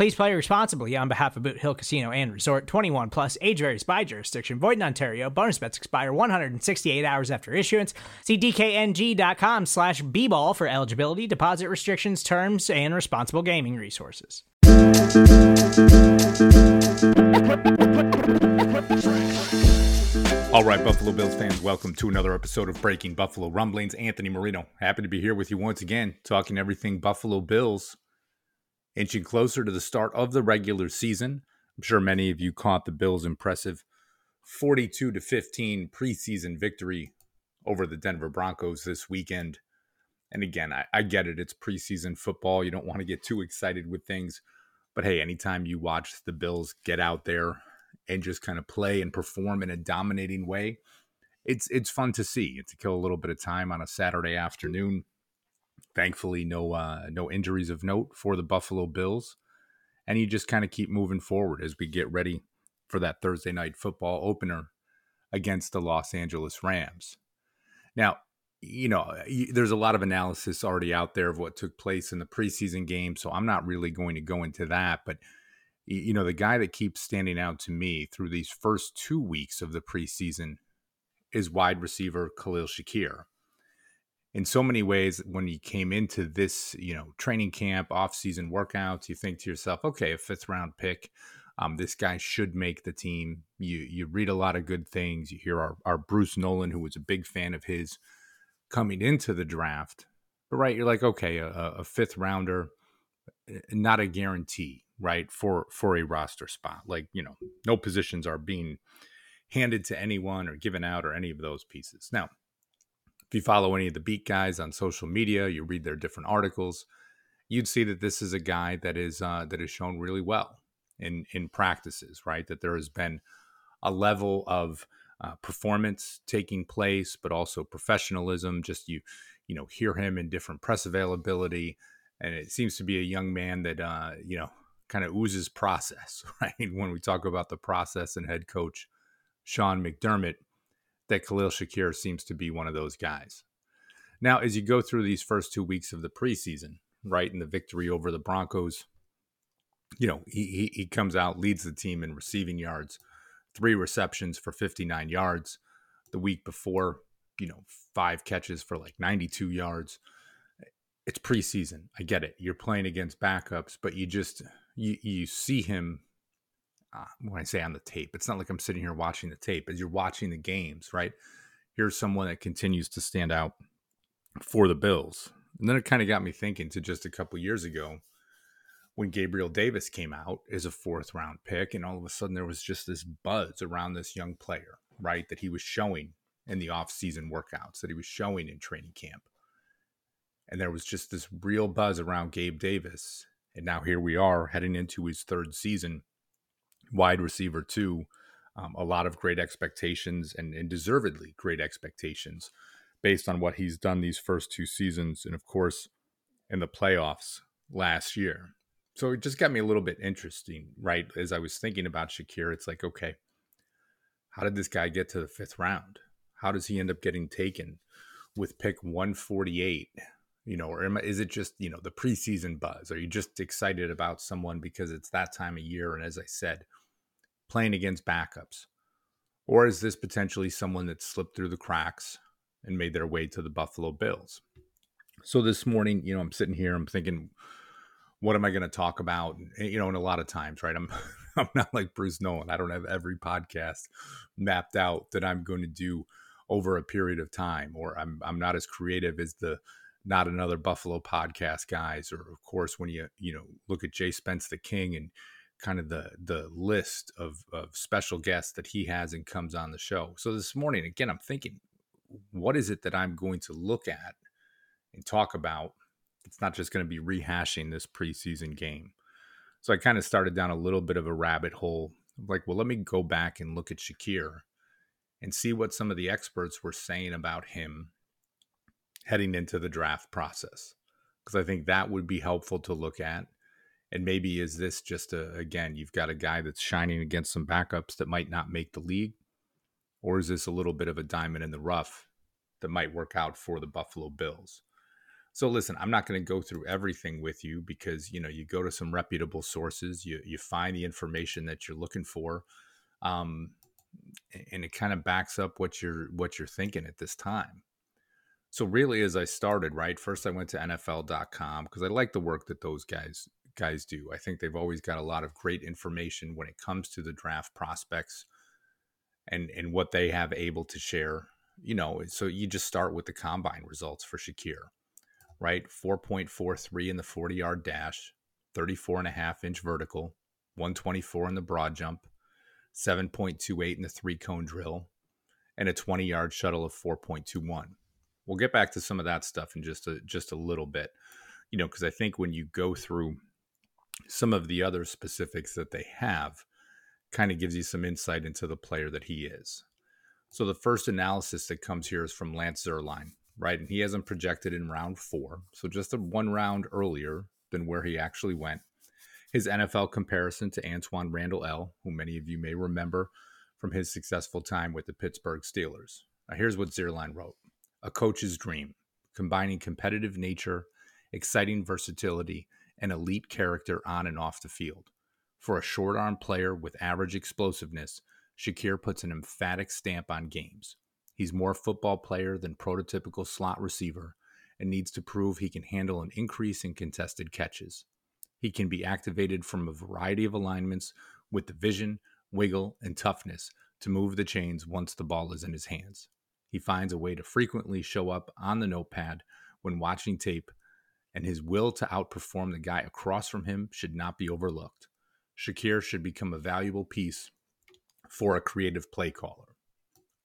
Please play responsibly on behalf of Boot Hill Casino and Resort 21 plus age varies by jurisdiction. Void in Ontario. Bonus bets expire 168 hours after issuance. See DKNG.com slash B ball for eligibility, deposit restrictions, terms, and responsible gaming resources. All right, Buffalo Bills fans, welcome to another episode of Breaking Buffalo Rumblings. Anthony Marino, happy to be here with you once again, talking everything Buffalo Bills, inching closer to the start of the regular season. I'm sure many of you caught the Bills' impressive 42 to 15 preseason victory over the Denver Broncos this weekend. And again, I, I get it; it's preseason football. You don't want to get too excited with things, but hey, anytime you watch the Bills get out there and just kind of play and perform in a dominating way, it's it's fun to see. It's to kill a little bit of time on a Saturday afternoon. Thankfully, no uh, no injuries of note for the Buffalo Bills, and you just kind of keep moving forward as we get ready for that Thursday night football opener against the Los Angeles Rams. Now, you know, there's a lot of analysis already out there of what took place in the preseason game, so I'm not really going to go into that, but you know, the guy that keeps standing out to me through these first two weeks of the preseason is wide receiver Khalil Shakir. In so many ways, when you came into this, you know, training camp, off-season workouts, you think to yourself, okay, a fifth round pick, um, this guy should make the team. You you read a lot of good things. You hear our, our Bruce Nolan, who was a big fan of his, coming into the draft. But right, you're like, okay, a, a fifth rounder, eh, not a guarantee right for for a roster spot like you know no positions are being handed to anyone or given out or any of those pieces now if you follow any of the beat guys on social media you read their different articles you'd see that this is a guy that is uh, that is shown really well in in practices right that there has been a level of uh, performance taking place but also professionalism just you you know hear him in different press availability and it seems to be a young man that uh, you know kind of oozes process, right? When we talk about the process and head coach Sean McDermott, that Khalil Shakir seems to be one of those guys. Now, as you go through these first two weeks of the preseason, right, and the victory over the Broncos, you know, he, he, he comes out, leads the team in receiving yards, three receptions for 59 yards. The week before, you know, five catches for like 92 yards. It's preseason. I get it. You're playing against backups, but you just you you see him uh, when I say on the tape, it's not like I'm sitting here watching the tape. As you're watching the games, right? Here's someone that continues to stand out for the Bills. And then it kind of got me thinking to just a couple years ago when Gabriel Davis came out as a fourth round pick, and all of a sudden there was just this buzz around this young player, right? That he was showing in the off-season workouts, that he was showing in training camp. And there was just this real buzz around Gabe Davis. And now here we are heading into his third season, wide receiver too. Um, a lot of great expectations and, and deservedly great expectations based on what he's done these first two seasons. And of course, in the playoffs last year. So it just got me a little bit interesting, right? As I was thinking about Shakir, it's like, okay, how did this guy get to the fifth round? How does he end up getting taken with pick 148? you know, or is it just, you know, the preseason buzz? Are you just excited about someone because it's that time of year? And as I said, playing against backups. Or is this potentially someone that slipped through the cracks and made their way to the Buffalo Bills? So this morning, you know, I'm sitting here, I'm thinking, what am I going to talk about? You know, and a lot of times, right? I'm I'm not like Bruce Nolan. I don't have every podcast mapped out that I'm going to do over a period of time, or I'm I'm not as creative as the not another Buffalo podcast guys, or of course when you you know look at Jay Spence the King and kind of the the list of of special guests that he has and comes on the show. So this morning again, I'm thinking, what is it that I'm going to look at and talk about? It's not just going to be rehashing this preseason game. So I kind of started down a little bit of a rabbit hole. Like, well, let me go back and look at Shakir and see what some of the experts were saying about him heading into the draft process. Because I think that would be helpful to look at. And maybe is this just a, again, you've got a guy that's shining against some backups that might not make the league? Or is this a little bit of a diamond in the rough that might work out for the Buffalo Bills? So listen, I'm not going to go through everything with you because you know you go to some reputable sources, you you find the information that you're looking for, um, and it kind of backs up what you're what you're thinking at this time. So really, as I started, right, first I went to NFL.com because I like the work that those guys guys do. I think they've always got a lot of great information when it comes to the draft prospects and and what they have able to share. You know, so you just start with the combine results for Shakir right? 4.43 in the 40 yard dash, 34 and a half inch vertical, 124 in the broad jump, 7.28 in the three cone drill, and a 20 yard shuttle of 4.21. We'll get back to some of that stuff in just a just a little bit. You know, because I think when you go through some of the other specifics that they have, kind of gives you some insight into the player that he is. So the first analysis that comes here is from Lance Zierlein right? And he hasn't projected in round four. So just a one round earlier than where he actually went. His NFL comparison to Antwaan Randle El, who many of you may remember from his successful time with the Pittsburgh Steelers. Now, here's what Zierlein wrote A coach's dream, combining competitive nature, exciting versatility, and elite character on and off the field. For a short arm player with average explosiveness, Shakir puts an emphatic stamp on games. He's more football player than prototypical slot receiver and needs to prove he can handle an increase in contested catches. He can be activated from a variety of alignments with the vision, wiggle, and toughness to move the chains once the ball is in his hands. He finds a way to frequently show up on the notepad when watching tape, and his will to outperform the guy across from him should not be overlooked. Shakir should become a valuable piece for a creative play caller.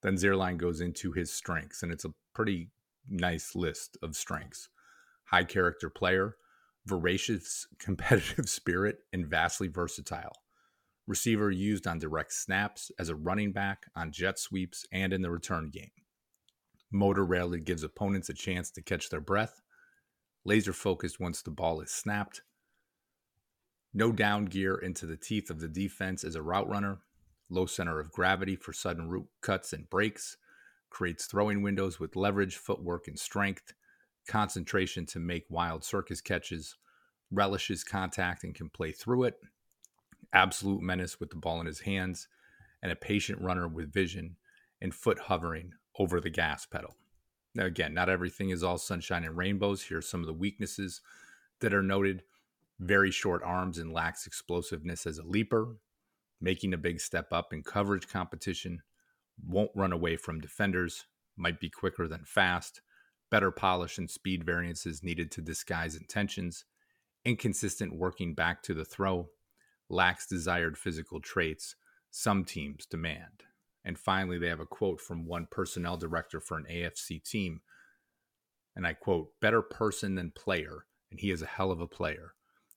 Then Zierlein goes into his strengths, and it's a pretty nice list of strengths high character player, voracious competitive spirit, and vastly versatile. Receiver used on direct snaps, as a running back, on jet sweeps, and in the return game. Motor rarely gives opponents a chance to catch their breath. Laser focused once the ball is snapped. No down gear into the teeth of the defense as a route runner. Low center of gravity for sudden route cuts and breaks, creates throwing windows with leverage, footwork, and strength, concentration to make wild circus catches, relishes contact and can play through it, absolute menace with the ball in his hands, and a patient runner with vision and foot hovering over the gas pedal. Now, again, not everything is all sunshine and rainbows. Here are some of the weaknesses that are noted. Very short arms and lacks explosiveness as a leaper, making a big step up in coverage competition, won't run away from defenders, might be quicker than fast, better polish and speed variances needed to disguise intentions, inconsistent working back to the throw, lacks desired physical traits. Some teams demand. And finally, they have a quote from one personnel director for an AFC team. And I quote, better person than player, and he is a hell of a player.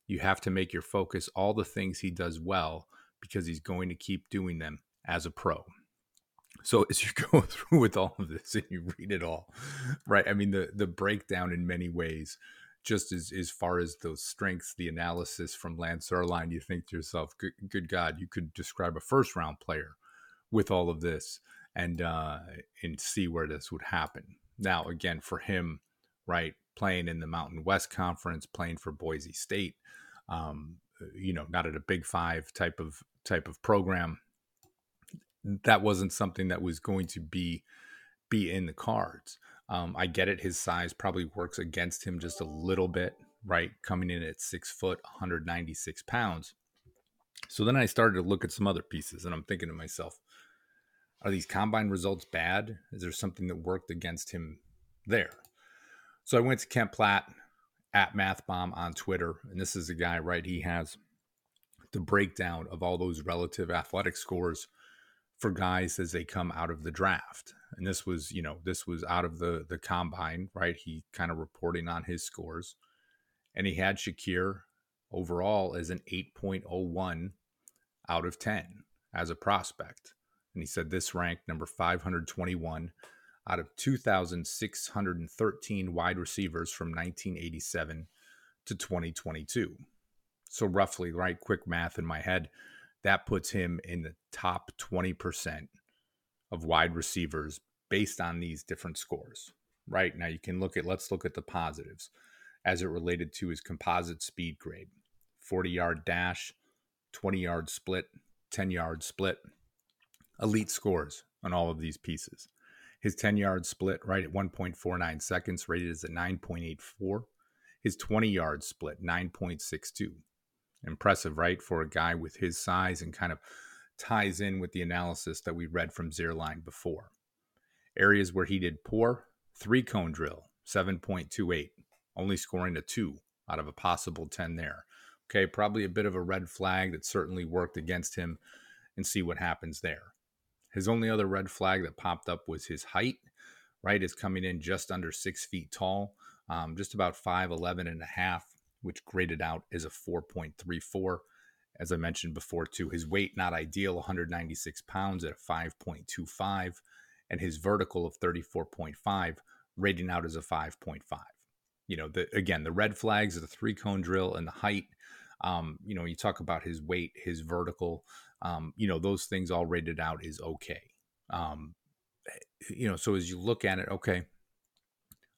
You have to make your focus all the things he does well because he's going to keep doing them as a pro. So as you go through with all of this and you read it all, right? I mean, the the breakdown in many ways, just as as far as those strengths, the analysis from Lance Zierlein, you think to yourself, good, good God, you could describe a first round player with all of this and uh, and see where this would happen. Now, again, for him, right, playing in the Mountain West Conference, playing for Boise State, um, you know, not at a Big Five type of type of program. That wasn't something that was going to be be in the cards. Um, I get it; his size probably works against him just a little bit, right? Coming in at six foot, 196 pounds. So then I started to look at some other pieces, and I'm thinking to myself, are these combine results bad? Is there something that worked against him there? So I went to Kent Platte at MathBomb on Twitter, and this is a guy, right? He has the breakdown of all those relative athletic scores for guys as they come out of the draft. And this was, you know, this was out of the the combine, right? He kind of reporting on his scores. And he had Shakir overall as an 8.01 out of 10 as a prospect. And he said this ranked number 521 out of 2,613 wide receivers from 1987 to 2022. So, roughly, right, quick math in my head, that puts him in the top 20% of wide receivers based on these different scores. Right now, you can look at, let's look at the positives as it related to his composite speed grade 40 yard dash, 20 yard split, 10 yard split, elite scores on all of these pieces. His 10 yard split, right at 1.49 seconds, rated as a 9.84. His 20 yard split, 9.62. Impressive, right? For a guy with his size and kind of ties in with the analysis that we read from Zierlein before. Areas where he did poor, three cone drill, 7.28, only scoring a two out of a possible 10 there. Okay, probably a bit of a red flag that certainly worked against him and see what happens there. His only other red flag that popped up was his height, right? Is coming in just under six feet tall, um, just about 5'11 and a half, which graded out as a 4.34. As I mentioned before, too, his weight not ideal, 196 pounds at a 5.25, and his vertical of 34.5, rating out as a 5.5. You know, the again, the red flags the three cone drill and the height. Um, you know, you talk about his weight, his vertical, um, you know, those things all rated out is okay. Um, you know, so as you look at it, okay,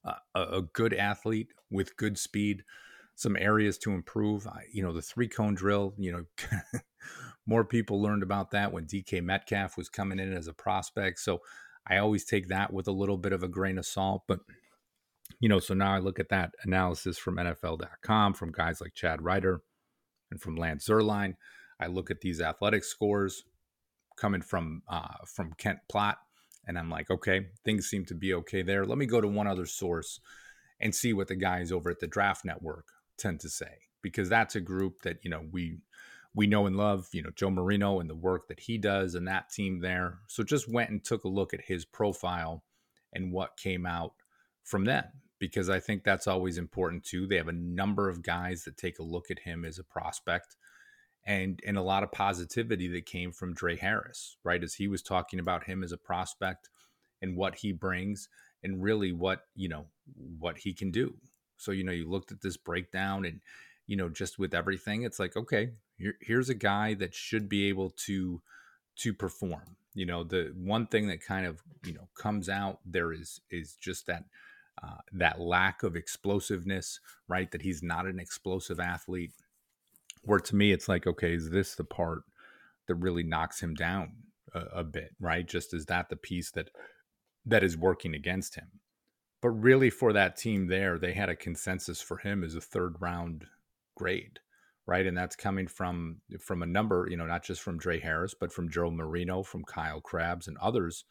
uh, a, good athlete with good speed, some areas to improve. I, you know, the three cone drill, you know, more people learned about that when DK Metcalf was coming in as a prospect. So I always take that with a little bit of a grain of salt. But, you know, so now I look at that analysis from NFL.com from guys like Chad Ryder and from Lance Zierlein. I look at these athletic scores coming from uh, from Kent Platte, and I'm like, okay, things seem to be okay there. Let me go to one other source and see what the guys over at the Draft Network tend to say, because that's a group that you know we we know and love. You know Joe Marino and the work that he does and that team there. So just went and took a look at his profile and what came out from them because I think that's always important too. They have a number of guys that take a look at him as a prospect and and a lot of positivity that came from Drae Harris, right? As he was talking about him as a prospect and what he brings and really what, you know, what he can do. So, you know, you looked at this breakdown and, you know, just with everything, it's like, okay, here, here's a guy that should be able to to perform. You know, the one thing that kind of, you know, comes out there is is just that uh, that lack of explosiveness, right? That he's not an explosive athlete where to me it's like okay is this the part that really knocks him down a, a, bit right? Just is that the piece that that is working against him? But really for that team there they had a consensus for him as a third round grade right? And that's coming from from a number you know not just from Drae Harris but from Joe Marino from Kyle Crabbs and others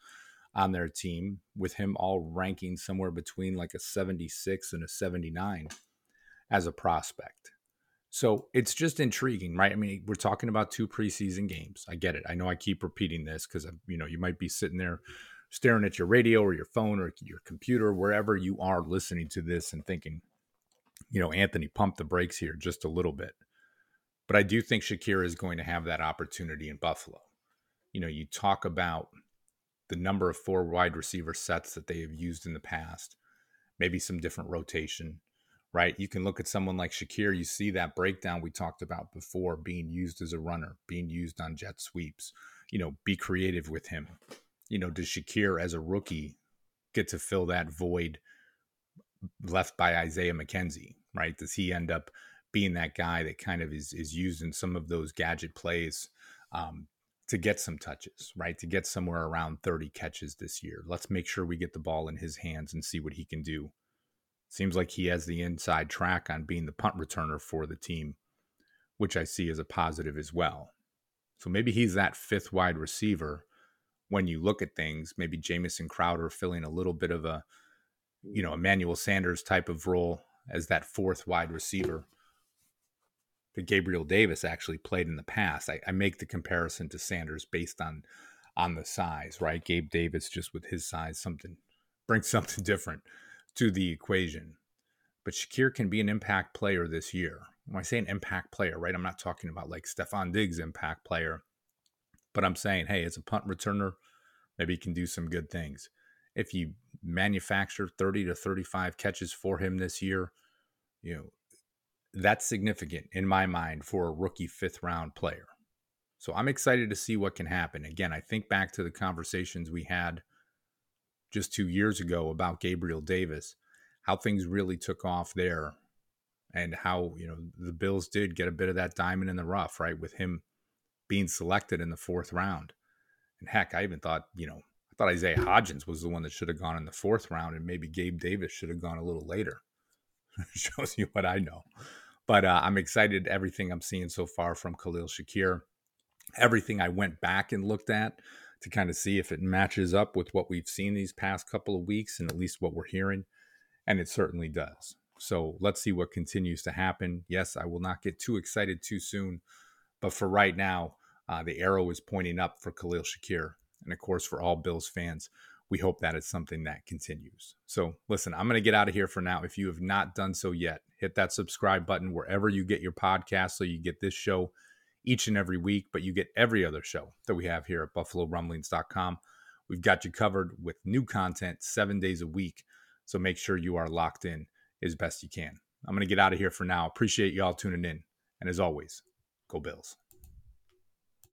on their team with him all ranking somewhere between like a 76 and a 79 as a prospect so it's just intriguing, right? I mean, we're talking about two preseason games. I get it. I know I keep repeating this because you know you might be sitting there staring at your radio or your phone or your computer, wherever you are listening to this, and thinking, you know, Anthony, pump the brakes here just a little bit. But I do think Shakir is going to have that opportunity in Buffalo. You know, you talk about the number of four wide receiver sets that they have used in the past, maybe some different rotation right? You can look at someone like Shakir, you see that breakdown we talked about before being used as a runner, being used on jet sweeps. You know, be creative with him. You know, does Shakir as a rookie get to fill that void left by Isaiah McKenzie, right? Does he end up being that guy that kind of is is used in some of those gadget plays um, to get some touches, right? To get somewhere around 30 catches this year. Let's make sure we get the ball in his hands and see what he can do Seems like he has the inside track on being the punt returner for the team, which I see as a positive as well. So maybe he's that fifth wide receiver when you look at things, maybe Jamison Crowder filling a little bit of a, you know, Emmanuel Sanders type of role as that fourth wide receiver that Gabriel Davis actually played in the past. I, I make the comparison to Sanders based on on the size, right? Gabe Davis just with his size, something brings something different to the equation. But Shakir can be an impact player this year. When I say an impact player, right, I'm not talking about like Stefon Diggs impact player, but I'm saying, hey, as a punt returner, maybe he can do some good things. If you manufacture 30 to 35 catches for him this year, you know, that's significant in my mind for a rookie fifth round player. So I'm excited to see what can happen. Again, I think back to the conversations we had just two years ago about Gabriel Davis, how things really took off there, and how, you know, the Bills did get a bit of that diamond in the rough, right? With him being selected in the fourth round. And heck, I even thought, you know, I thought Isaiah Hodgins was the one that should have gone in the fourth round, and maybe Gabe Davis should have gone a little later. Shows you what I know. But uh, I'm excited everything I'm seeing so far from Khalil Shakir. Everything I went back and looked at to kind of see if it matches up with what we've seen these past couple of weeks and at least what we're hearing. And it certainly does. So let's see what continues to happen. Yes, I will not get too excited too soon. But for right now, uh, the arrow is pointing up for Khalil Shakir. And of course, for all Bills fans, we hope that is something that continues. So, listen, I'm going to get out of here for now. If you have not done so yet, hit that subscribe button wherever you get your podcast so you get this show each and every week, but you get every other show that we have here at buffalorumblings.com. We've got you covered with new content seven days a week. So make sure you are locked in as best you can. I'm going to get out of here for now. Appreciate y'all tuning in. And as always, go Bills.